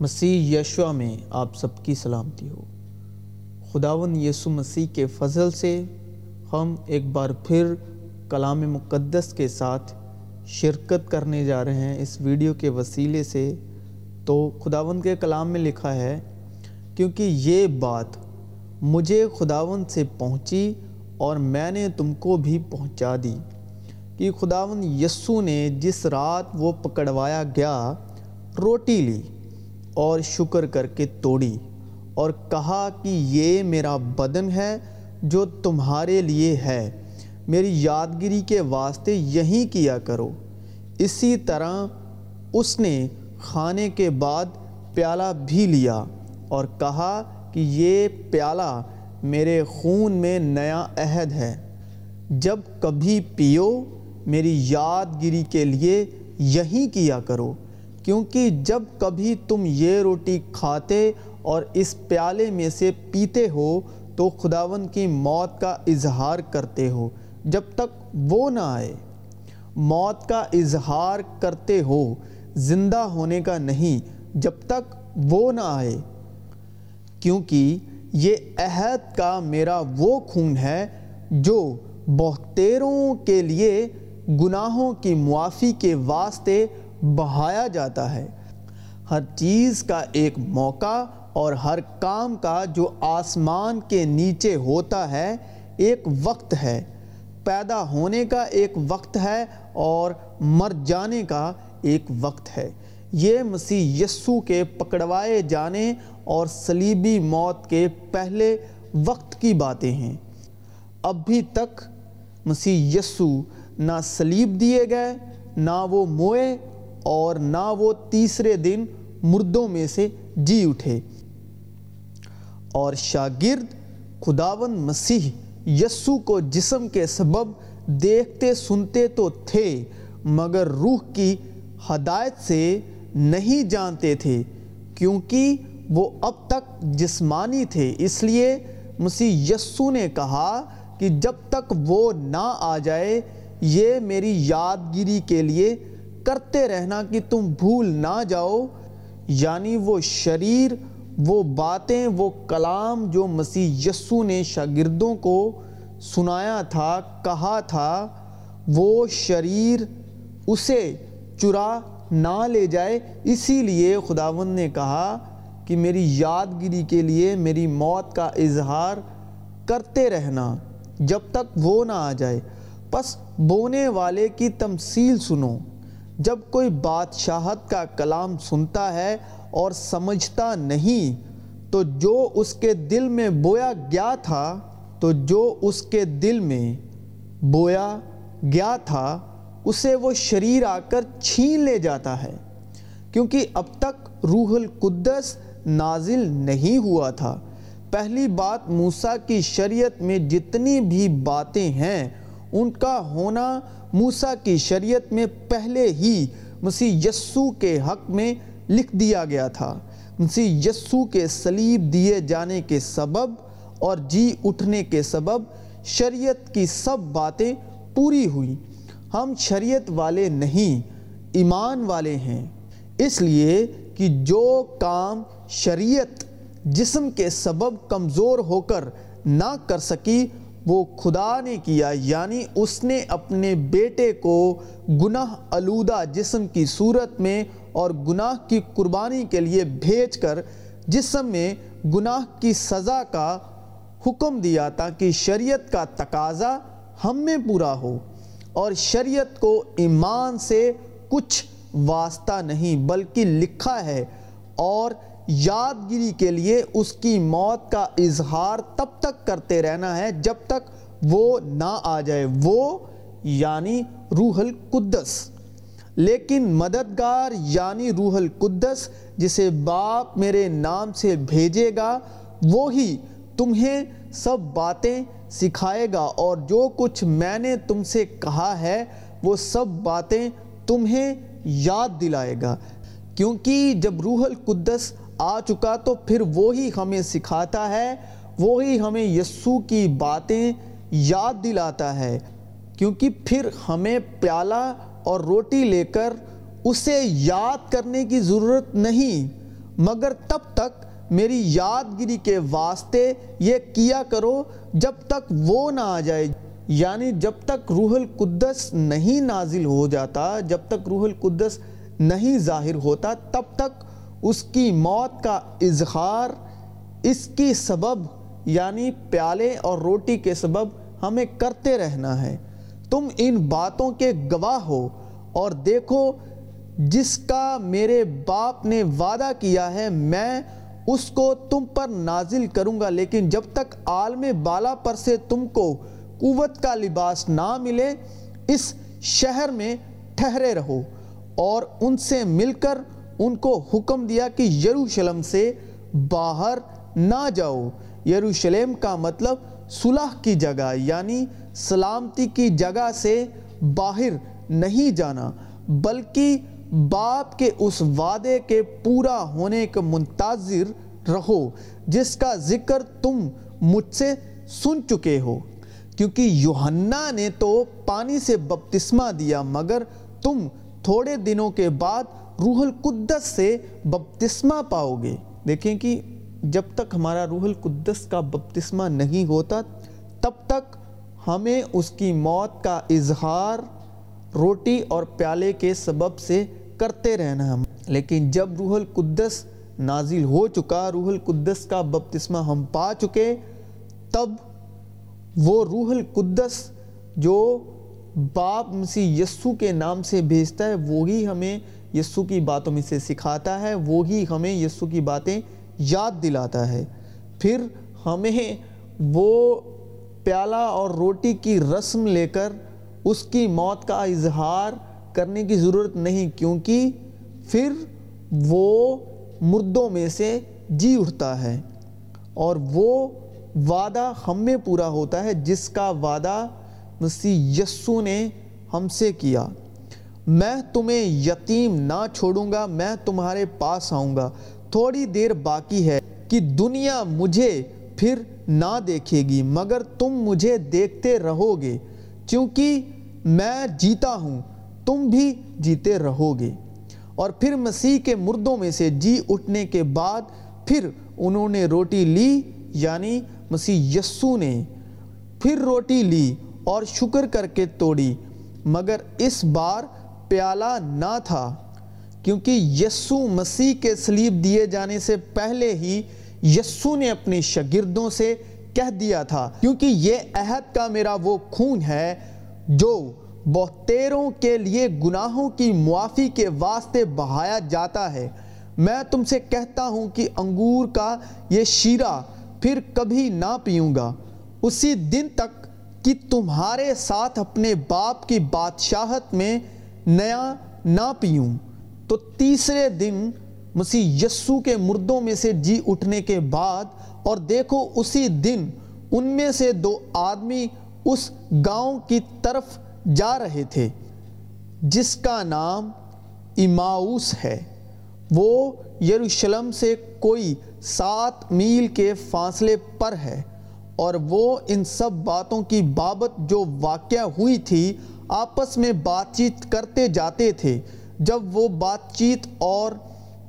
مسیح یشوا میں آپ سب کی سلامتی ہو۔ خداون یسو مسیح کے فضل سے ہم ایک بار پھر کلام مقدس کے ساتھ شرکت کرنے جا رہے ہیں۔ اس ویڈیو کے وسیلے سے تو خداون کے کلام میں لکھا ہے، کیونکہ یہ بات مجھے خداون سے پہنچی اور میں نے تم کو بھی پہنچا دی کہ خداون یسو نے جس رات وہ پکڑوایا گیا، روٹی لی۔ اور شکر کر کے توڑی اور کہا کہ یہ میرا بدن ہے جو تمہارے لیے ہے۔ میری یادگیری کے واسطے یہی کیا کرو۔ اسی طرح اس نے کھانے کے بعد پیالہ بھی لیا اور کہا کہ یہ پیالہ میرے خون میں نیا عہد ہے۔ جب کبھی پیو، میری یادگیری کے لیے یہی کیا کرو۔ کیونکہ جب کبھی تم یہ روٹی کھاتے اور اس پیالے میں سے پیتے ہو تو خداون کی موت کا اظہار کرتے ہو، جب تک وہ نہ آئے۔ موت کا اظہار کرتے ہو، زندہ ہونے کا نہیں، جب تک وہ نہ آئے۔ کیونکہ یہ عہد کا میرا وہ خون ہے جو بہتیروں کے لیے گناہوں کی معافی کے واسطے بہایا جاتا ہے۔ ہر چیز کا ایک موقع اور ہر کام کا جو آسمان کے نیچے ہوتا ہے، ایک وقت ہے۔ پیدا ہونے کا ایک وقت ہے اور مر جانے کا ایک وقت ہے۔ یہ مسیح یسو کے پکڑوائے جانے اور صلیبی موت کے پہلے وقت کی باتیں ہیں۔ اب بھی تک مسیح یسو نہ سلیب دیے گئے، نہ وہ موئے اور نہ وہ تیسرے دن مردوں میں سے جی اٹھے۔ اور شاگرد خداون مسیح یسو کو جسم کے سبب دیکھتے سنتے تو تھے، مگر روح کی ہدایت سے نہیں جانتے تھے، کیونکہ وہ اب تک جسمانی تھے۔ اس لیے مسیح یسو نے کہا کہ جب تک وہ نہ آ جائے، یہ میری یادگیری کے لیے کرتے رہنا کہ تم بھول نہ جاؤ۔ یعنی وہ شریر، وہ باتیں، وہ کلام جو مسیح یسو نے شاگردوں کو سنایا تھا، کہا تھا، وہ شریر اسے چرا نہ لے جائے۔ اسی لیے خداون نے کہا کہ میری یادگیری کے لیے میری موت کا اظہار کرتے رہنا جب تک وہ نہ آ جائے۔ پس بونے والے کی تمثیل سنو۔ جب کوئی بادشاہت کا کلام سنتا ہے اور سمجھتا نہیں، تو جو اس کے دل میں بویا گیا تھا، تو جو اس کے دل میں بویا گیا تھا، اسے وہ شریر آ کر چھین لے جاتا ہے۔ کیونکہ اب تک روح القدس نازل نہیں ہوا تھا۔ پہلی بات موسیٰ کی شریعت میں جتنی بھی باتیں ہیں، ان کا ہونا موسیٰ کی شریعت میں پہلے ہی مسیح یسو کے حق میں لکھ دیا گیا تھا۔ مسیح یسو کے سلیب دیے جانے کے سبب اور جی اٹھنے کے سبب شریعت کی سب باتیں پوری ہوئی ہم شریعت والے نہیں، ایمان والے ہیں۔ اس لیے کہ جو کام شریعت جسم کے سبب کمزور ہو کر نہ کر سکی وہ خدا نے کیا یعنی اس نے اپنے بیٹے کو گناہ علودہ جسم کی صورت میں اور گناہ کی قربانی کے لیے بھیج کر جسم میں گناہ کی سزا کا حکم دیا تاکہ شریعت کا تقاضا ہم میں پورا ہو اور شریعت کو ایمان سے کچھ واسطہ نہیں بلکہ لکھا ہے اور یادگیری کے لیے اس کی موت کا اظہار تب تک کرتے رہنا ہے جب تک وہ نہ آ جائے۔ وہ یعنی روح القدس۔ لیکن مددگار یعنی روح القدس جسے باپ میرے نام سے بھیجے گا، وہی تمہیں سب باتیں سکھائے گا اور جو کچھ میں نے تم سے کہا ہے، وہ سب باتیں تمہیں یاد دلائے گا۔ کیونکہ جب روح القدس آ چکا تو پھر وہی ہمیں سکھاتا ہے وہی ہمیں یسو کی باتیں یاد دلاتا ہے۔ کیونکہ پھر ہمیں پیالہ اور روٹی لے کر اسے یاد کرنے کی ضرورت نہیں۔ مگر تب تک میری یادگیری کے واسطے یہ کیا کرو جب تک وہ نہ آ جائے۔ یعنی جب تک روح القدس نہیں نازل ہو جاتا، جب تک روح القدس نہیں ظاہر ہوتا، تب تک اس کی موت کا اظہار، اس کی سبب یعنی پیالے اور روٹی کے سبب ہمیں کرتے رہنا ہے۔ تم ان باتوں کے گواہ ہو اور دیکھو، جس کا میرے باپ نے وعدہ کیا ہے، میں اس کو تم پر نازل کروں گا۔ لیکن جب تک عالم بالا پر سے تم کو قوت کا لباس نہ ملے، اس شہر میں ٹھہرے رہو اور ان سے مل کر ان کو حکم دیا کہ یروشلم سے باہر نہ جاؤ۔ یروشلم کا مطلب صلح کی جگہ یعنی سلامتی کی جگہ سے باہر نہیں جانا، بلکہ باپ کے اس وعدے کے پورا ہونے کا منتظر رہو، جس کا ذکر تم مجھ سے سن چکے ہو۔ کیونکہ یوہنا نے تو پانی سے بپتسمہ دیا، مگر تم تھوڑے دنوں کے بعد روح القدس سے بپتسمہ پاؤ گے۔ دیکھیں کہ جب تک ہمارا روح القدس کا بپتسمہ نہیں ہوتا، تب تک ہمیں اس کی موت کا اظہار روٹی اور پیالے کے سبب سے کرتے رہنا ہم لیکن جب روح القدس نازل ہو چکا، روح القدس کا بپتسمہ ہم پا چکے، تب وہ روح القدس جو باپ مسیح یسو کے نام سے بھیجتا ہے، وہی ہمیں یسو کی باتوں میں سے سکھاتا ہے وہی ہمیں یسو کی باتیں یاد دلاتا ہے۔ پھر ہمیں وہ پیالہ اور روٹی کی رسم لے کر اس کی موت کا اظہار کرنے کی ضرورت نہیں، کیونکہ پھر وہ مردوں میں سے جی اٹھتا ہے۔ اور وہ وعدہ ہم میں پورا ہوتا ہے، جس کا وعدہ مسیح یسو نے ہم سے کیا۔ میں تمہیں یتیم نہ چھوڑوں گا، میں تمہارے پاس آؤں گا۔ تھوڑی دیر باقی ہے کہ دنیا مجھے پھر نہ دیکھے گی، مگر تم مجھے دیکھتے رہو گے۔ کیونکہ میں جیتا ہوں، تم بھی جیتے رہو گے۔ اور پھر مسیح کے مردوں میں سے جی اٹھنے کے بعد پھر انہوں نے روٹی لی یعنی مسیح یسو نے پھر روٹی لی اور شکر کر کے توڑی۔ مگر اس بار پیالہ نہ تھا، کیونکہ یسو مسیح کے سلیب دیے جانے سے پہلے ہی یسو نے اپنے شگردوں سے کہہ دیا تھا، کیونکہ یہ عہد کا میرا وہ خون ہے جو بہتیروں کے لیے گناہوں کی معافی کے واسطے بہایا جاتا ہے۔ میں تم سے کہتا ہوں کہ انگور کا یہ شیرہ پھر کبھی نہ پیوں گا۔ اسی دن تک کہ تمہارے ساتھ اپنے باپ کی بادشاہت میں نیا نہ پیوں۔ تو تیسرے دن مسیح یسو کے مردوں میں سے جی اٹھنے کے بعد، اور دیکھو اسی دن ان میں سے دو آدمی اس گاؤں کی طرف جا رہے تھے، جس کا نام اماؤس ہے۔ وہ یروشلم سے کوئی سات میل کے فاصلے پر ہے، اور وہ ان سب باتوں کی بابت جو واقعہ ہوئی تھی آپس میں بات چیت کرتے جاتے تھے۔ جب وہ بات چیت اور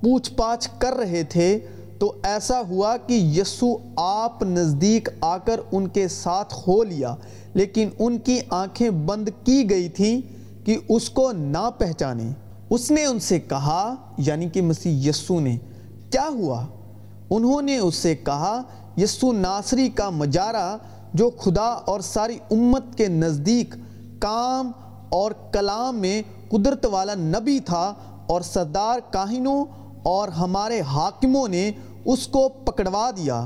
پوچھ پاچھ کر رہے تھے تو ایسا ہوا کہ یسو آپ نزدیک آ کر ان کے ساتھ ہو لیا، لیکن ان کی آنکھیں بند کی گئی تھیں کہ اس کو نہ پہچانے اس نے ان سے کہا یعنی کہ مسیح یسو نے، کیا ہوا؟ انہوں نے اس سے کہا، یسو ناصری کا مجارہ جو خدا اور ساری امت کے نزدیک کام اور کلام میں قدرت والا نبی تھا اور سردار کاہنوں اور ہمارے حاکموں نے اس کو پکڑوا دیا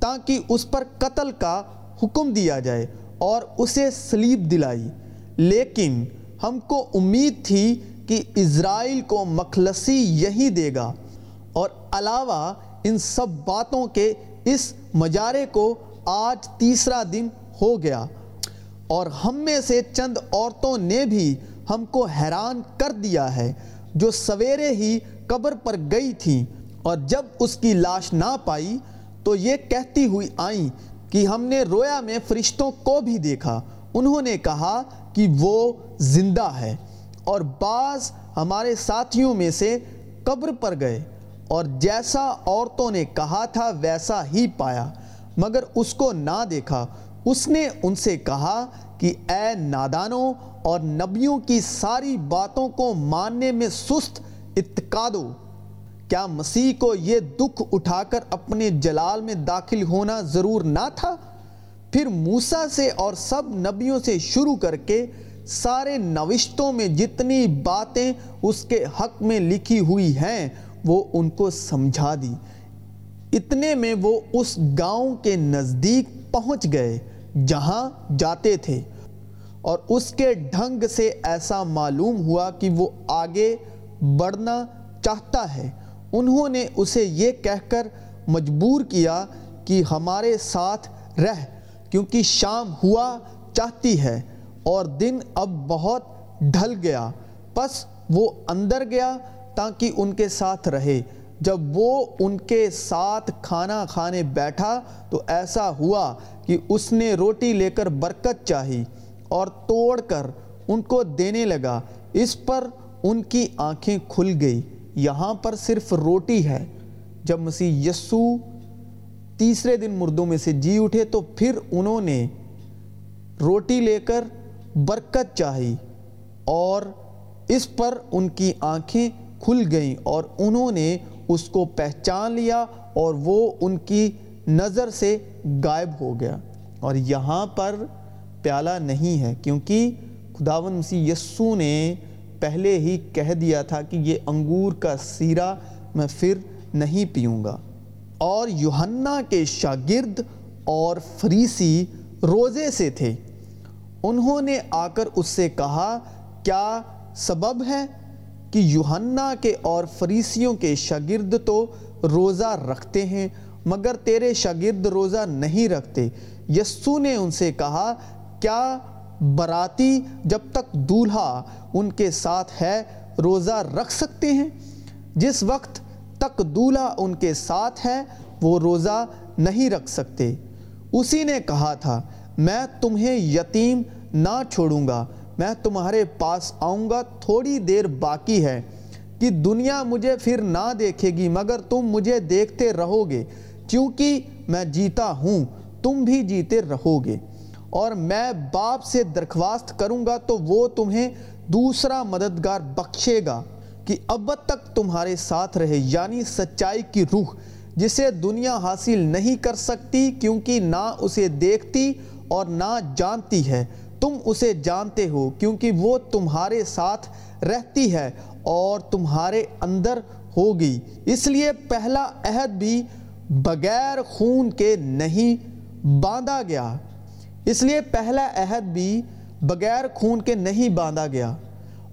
تاکہ اس پر قتل کا حکم دیا جائے اور اسے سلیب دلائی۔ لیکن ہم کو امید تھی کہ اسرائیل کو مخلصی یہی دے گا۔ اور علاوہ ان سب باتوں کے اس مجارے کو آج تیسرا دن ہو گیا۔ اور ہم میں سے چند عورتوں نے بھی ہم کو حیران کر دیا ہے، جو سویرے ہی قبر پر گئی تھیں۔ اور جب اس کی لاش نہ پائی، تو یہ کہتی ہوئی آئیں کہ ہم نے رویا میں فرشتوں کو بھی دیکھا۔ انہوں نے کہا کہ وہ زندہ ہے۔ اور بعض ہمارے ساتھیوں میں سے قبر پر گئے۔ اور جیسا عورتوں نے کہا تھا، ویسا ہی پایا۔ مگر اس کو نہ دیکھا۔ اس نے ان سے کہا کہ اے نادانوں اور نبیوں کی ساری باتوں کو ماننے میں سست اتقادو کیا مسیح کو یہ دکھ اٹھا کر اپنے جلال میں داخل ہونا ضرور نہ تھا؟ پھر موسیٰ سے اور سب نبیوں سے شروع کر کے سارے نوشتوں میں جتنی باتیں اس کے حق میں لکھی ہوئی ہیں، وہ ان کو سمجھا دی۔ اتنے میں وہ اس گاؤں کے نزدیک پہنچ گئے۔ جہاں جاتے تھے اور اس کے ڈھنگ سے ایسا معلوم ہوا کہ وہ آگے بڑھنا چاہتا ہے۔ انہوں نے اسے یہ کہہ کر مجبور کیا کہ ہمارے ساتھ رہ، کیونکہ شام ہوا چاہتی ہے اور دن اب بہت ڈھل گیا۔ پس وہ اندر گیا تاکہ ان کے ساتھ رہے۔ جب وہ ان کے ساتھ کھانا کھانے بیٹھا تو ایسا ہوا کہ اس نے روٹی لے کر برکت چاہی اور توڑ کر ان کو دینے لگا۔ اس پر ان کی آنکھیں کھل گئی یہاں پر صرف روٹی ہے۔ جب مسیح یسو تیسرے دن مردوں میں سے جی اٹھے تو پھر انہوں نے روٹی لے کر برکت چاہی اور اس پر ان کی آنکھیں کھل گئیں اور انہوں نے اس کو پہچان لیا اور وہ ان کی نظر سے غائب ہو گیا۔ اور یہاں پر پیالہ نہیں ہے کیونکہ خداون مسیح یسو نے پہلے ہی کہہ دیا تھا کہ یہ انگور کا سیرا میں پھر نہیں پیوں گا۔ اور یوہنا کے شاگرد اور فریسی روزے سے تھے۔ انہوں نے آ کر اس سے کہا، کیا سبب ہے کہ یوہنا کے اور فریسیوں کے شاگرد تو روزہ رکھتے ہیں، مگر تیرے شاگرد روزہ نہیں رکھتے۔ یسو نے ان سے کہا، کیا براتی جب تک دولہا ان کے ساتھ ہے، روزہ رکھ سکتے ہیں؟ جس وقت تک دولہا ان کے ساتھ ہے، وہ روزہ نہیں رکھ سکتے۔ اسی نے کہا تھا، میں تمہیں یتیم نہ چھوڑوں گا میں تمہارے پاس آؤں گا، تھوڑی دیر باقی ہے کہ دنیا مجھے پھر نہ دیکھے گی، مگر تم مجھے دیکھتے رہو گے۔ کیونکہ میں جیتا ہوں، تم بھی جیتے رہو گے۔ اور میں باپ سے درخواست کروں گا تو وہ تمہیں دوسرا مددگار بخشے گا کہ اب تک تمہارے ساتھ رہے یعنی سچائی کی روح، جسے دنیا حاصل نہیں کر سکتی کیونکہ نہ اسے دیکھتی اور نہ جانتی ہے۔ تم اسے جانتے ہو کیونکہ وہ تمہارے ساتھ رہتی ہے اور تمہارے اندر ہوگی۔ اس لیے پہلا عہد بھی بغیر خون کے نہیں باندھا گیا۔ اس لیے پہلا عہد بھی بغیر خون کے نہیں باندھا گیا۔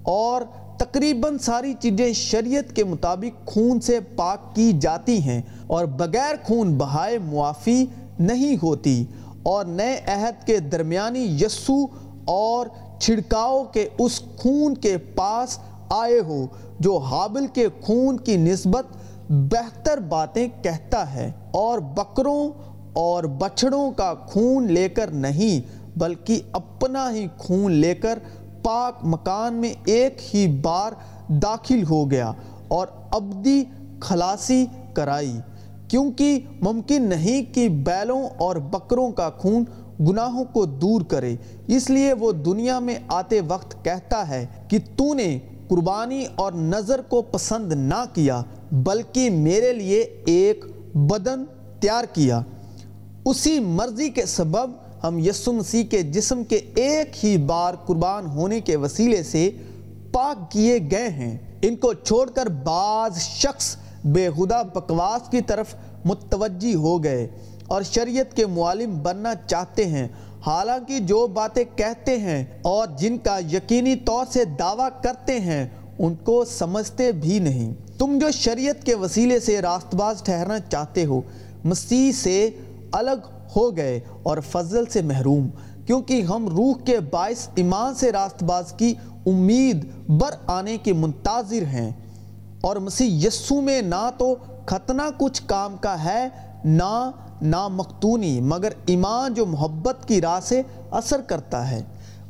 اور تقریباً ساری چیزیں شریعت کے مطابق خون سے پاک کی جاتی ہیں اور بغیر خون بہائے معافی نہیں ہوتی۔ اور نئے عہد کے درمیانی یسو اور چھڑکاؤ کے اس خون کے پاس آئے ہو، جو حابل کے خون کی نسبت بہتر باتیں کہتا ہے۔ اور بکروں اور بچڑوں کا خون لے کر نہیں، بلکہ اپنا ہی خون لے کر پاک مکان میں ایک ہی بار داخل ہو گیا اور ابدی خلاصی کرائی۔ کیونکہ ممکن نہیں کہ بیلوں اور بکروں کا خون گناہوں کو دور کرے۔ اس لیے وہ دنیا میں آتے وقت کہتا ہے کہ تو نے قربانی اور نظر کو پسند نہ کیا، بلکہ میرے لیے ایک بدن تیار کیا۔ اسی مرضی کے سبب ہم یسو مسیح کے جسم کے ایک ہی بار قربان ہونے کے وسیلے سے پاک کیے گئے ہیں۔ ان کو چھوڑ کر بعض شخص بے بکواس کی طرف متوجہ ہو گئے اور شریعت کے معالم بننا چاہتے ہیں۔ حالانکہ جو باتیں کہتے ہیں اور جن کا یقینی طور سے دعویٰ کرتے ہیں، ان کو سمجھتے بھی نہیں۔ تم جو شریعت کے وسیلے سے راست باز ٹھہرنا چاہتے ہو، مسیح سے الگ ہو گئے اور فضل سے محروم۔ کیونکہ ہم روح کے باعث ایمان سے راست باز کی امید بر آنے کے منتظر ہیں۔ اور مسیح یسو میں نہ تو ختنہ کچھ کام کا ہے، نہ نہ مختونی مگر ایمان جو محبت کی راہ سے اثر کرتا ہے۔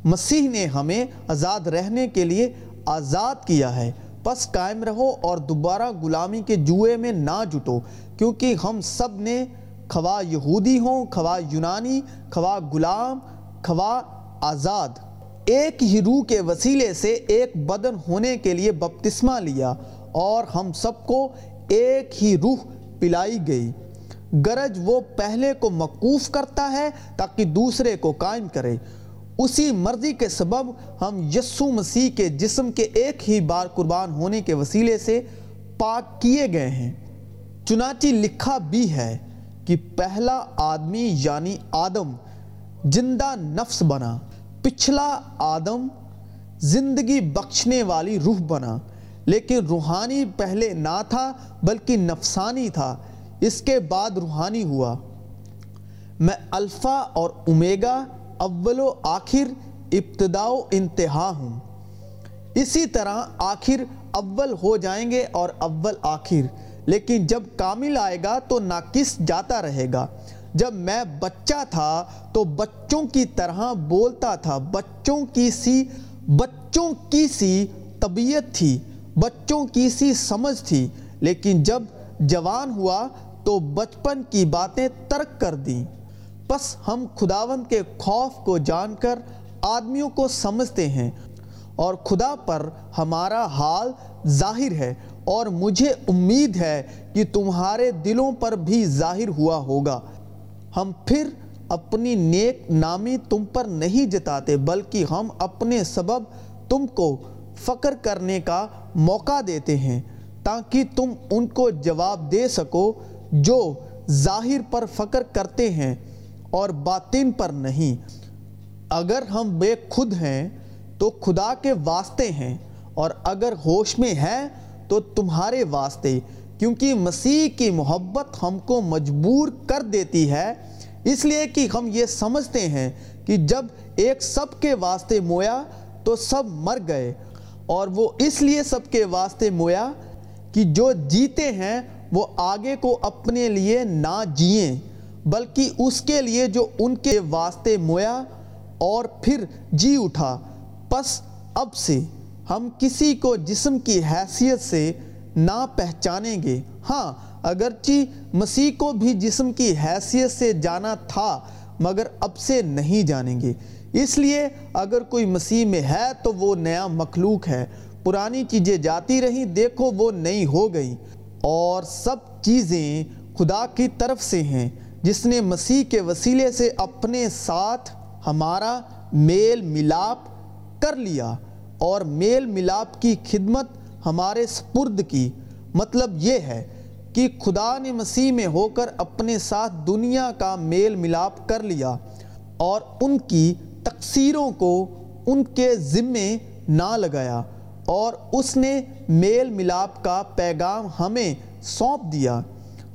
مسیح نے ہمیں آزاد رہنے کے لیے آزاد کیا ہے۔ پس قائم رہو اور دوبارہ غلامی کے جوئے میں نہ جٹو، کیونکہ ہم سب نے خواہ یہودی ہوں، خواہ یونانی، خواہ غلام، خواہ آزاد۔ ایک ہی روح کے وسیلے سے ایک بدن ہونے کے لیے بپتسمہ لیا۔ اور ہم سب کو ایک ہی روح پلائی گئی۔ گرج وہ پہلے کو مقوف کرتا ہے تاکہ دوسرے کو قائم کرے۔ اسی مرضی کے سبب ہم یسو مسیح کے جسم کے ایک ہی بار قربان ہونے کے وسیلے سے پاک کیے گئے ہیں۔ چنانچہ لکھا بھی ہے کہ پہلا آدمی یعنی آدم زندہ نفس بنا، پچھلا آدم زندگی بخشنے والی روح بنا۔ لیکن روحانی پہلے نہ تھا بلکہ نفسانی تھا۔ اس کے بعد روحانی ہوا۔ میں الفا اور امیگا اول و آخر ابتدا و انتہا ہوں۔ اسی طرح آخر اول ہو جائیں گے اور اول آخر۔ لیکن جب کامل آئے گا تو ناقص جاتا رہے گا۔ جب میں بچہ تھا تو بچوں کی طرح بولتا تھا۔ بچوں کی سی، بچوں کی سی طبیعت تھی۔ بچوں کی سی سمجھ تھی، لیکن جب جوان ہوا تو بچپن کی باتیں ترک کر دیں۔ پس ہم خداوند کے خوف کو جان کر آدمیوں کو سمجھتے ہیں۔ اور خدا پر ہمارا حال ظاہر ہے، اور مجھے امید ہے کہ تمہارے دلوں پر بھی ظاہر ہوا ہوگا۔ ہم پھر اپنی نیک نامی تم پر نہیں جتاتے، بلکہ ہم اپنے سبب تم کو فقر کرنے کا موقع دیتے ہیں تاکہ تم ان کو جواب دے سکو جو ظاہر پر فقر کرتے ہیں اور باطن پر نہیں۔ اگر ہم بے خود ہیں تو خدا کے واسطے ہیں، اور اگر ہوش میں ہیں تو تمہارے واسطے، کیونکہ مسیح کی محبت ہم کو مجبور کر دیتی ہے۔ اس لیے کہ ہم یہ سمجھتے ہیں کہ جب ایک سب کے واسطے مویا تو سب مر گئے اور وہ اس لیے سب کے واسطے مویا کہ جو جیتے ہیں وہ آگے کو اپنے لیے نہ جئیں بلکہ اس کے لیے جو ان کے واسطے مویا اور پھر جی اٹھا، پس اب سے ہم کسی کو جسم کی حیثیت سے نہ پہچانیں گے۔ ہاں اگرچہ مسیح کو بھی جسم کی حیثیت سے جانا تھا، مگر اب سے نہیں جانیں گے۔ اس لیے اگر کوئی مسیح میں ہے تو وہ نیا مخلوق ہے۔ پرانی چیزیں جاتی رہیں، دیکھو وہ نئی ہو گئی۔ اور سب چیزیں خدا کی طرف سے ہیں۔ جس نے مسیح کے وسیلے سے اپنے ساتھ ہمارا میل ملاپ کر لیا اور میل ملاپ کی خدمت ہمارے سپرد کی۔ مطلب یہ ہے کہ خدا نے مسیح میں ہو کر اپنے ساتھ دنیا کا میل ملاپ کر لیا اور ان کی تقصیروں کو ان کے ذمے نہ لگایا اور اس نے میل ملاپ کا پیغام ہمیں سونپ دیا۔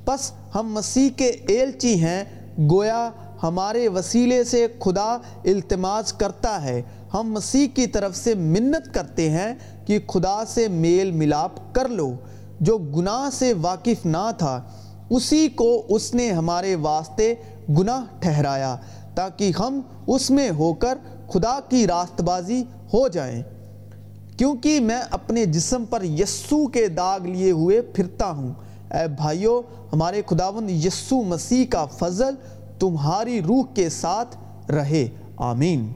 پس ہم مسیح کے ایلچی ہیں، گویا ہمارے وسیلے سے خدا التماس کرتا ہے۔ ہم مسیح کی طرف سے منت کرتے ہیں کہ خدا سے میل ملاپ کر لو، جو گناہ سے واقف نہ تھا، اسی کو اس نے ہمارے واسطے گناہ ٹھہرایا۔ تاکہ ہم اس میں ہو کر خدا کی راست بازی ہو جائیں۔ کیونکہ میں اپنے جسم پر یسو کے داغ لیے ہوئے پھرتا ہوں۔ اے بھائیو، ہمارے خداوند یسو مسیح کا فضل تمہاری روح کے ساتھ رہے۔ آمین۔